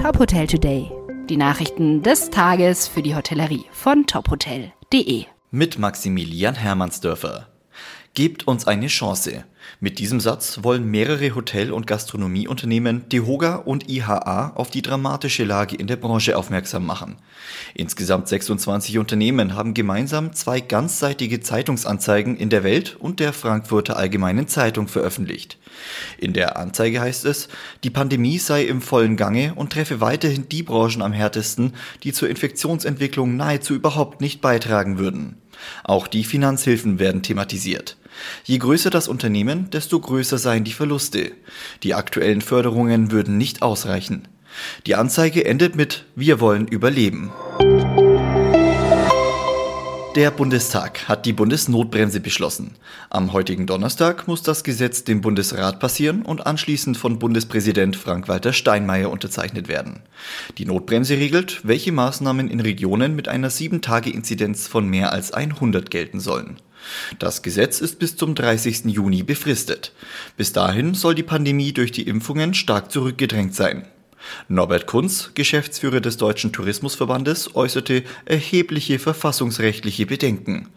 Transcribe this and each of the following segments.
Top Hotel Today. Die Nachrichten des Tages für die Hotellerie von tophotel.de. Mit Maximilian Hermannsdörfer. Gebt uns eine Chance. Mit diesem Satz wollen mehrere Hotel- und Gastronomieunternehmen DEHOGA und IHA auf die dramatische Lage in der Branche aufmerksam machen. Insgesamt 26 Unternehmen haben gemeinsam zwei ganzseitige Zeitungsanzeigen in der Welt und der Frankfurter Allgemeinen Zeitung veröffentlicht. In der Anzeige heißt es, die Pandemie sei im vollen Gange und treffe weiterhin die Branchen am härtesten, die zur Infektionsentwicklung nahezu überhaupt nicht beitragen würden. Auch die Finanzhilfen werden thematisiert. Je größer das Unternehmen, desto größer seien die Verluste. Die aktuellen Förderungen würden nicht ausreichen. Die Anzeige endet mit Wir wollen überleben. Der Bundestag hat die Bundesnotbremse beschlossen. Am heutigen Donnerstag muss das Gesetz dem Bundesrat passieren und anschließend von Bundespräsident Frank-Walter Steinmeier unterzeichnet werden. Die Notbremse regelt, welche Maßnahmen in Regionen mit einer 7-Tage-Inzidenz von mehr als 100 gelten sollen. Das Gesetz ist bis zum 30. Juni befristet. Bis dahin soll die Pandemie durch die Impfungen stark zurückgedrängt sein. Norbert Kunz, Geschäftsführer des Deutschen Tourismusverbandes, äußerte erhebliche verfassungsrechtliche Bedenken.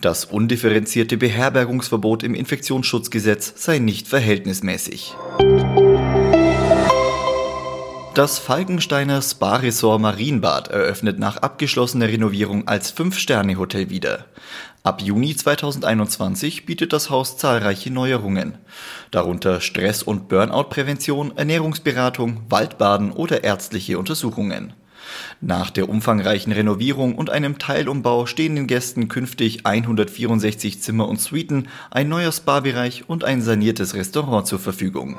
Das undifferenzierte Beherbergungsverbot im Infektionsschutzgesetz sei nicht verhältnismäßig. Das Falkensteiner Spa-Resort Marienbad eröffnet nach abgeschlossener Renovierung als Fünf-Sterne-Hotel wieder. Ab Juni 2021 bietet das Haus zahlreiche Neuerungen, darunter Stress- und Burnout-Prävention, Ernährungsberatung, Waldbaden oder ärztliche Untersuchungen. Nach der umfangreichen Renovierung und einem Teilumbau stehen den Gästen künftig 164 Zimmer und Suiten, ein neuer Spa-Bereich und ein saniertes Restaurant zur Verfügung.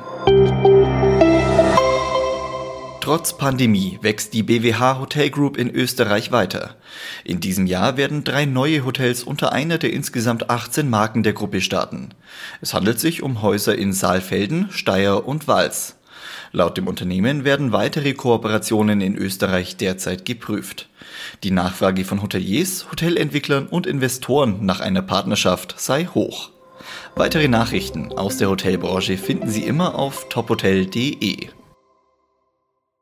Trotz Pandemie wächst die BWH Hotel Group in Österreich weiter. In diesem Jahr werden drei neue Hotels unter einer der insgesamt 18 Marken der Gruppe starten. Es handelt sich um Häuser in Saalfelden, Steyr und Wals. Laut dem Unternehmen werden weitere Kooperationen in Österreich derzeit geprüft. Die Nachfrage von Hoteliers, Hotelentwicklern und Investoren nach einer Partnerschaft sei hoch. Weitere Nachrichten aus der Hotelbranche finden Sie immer auf tophotel.de.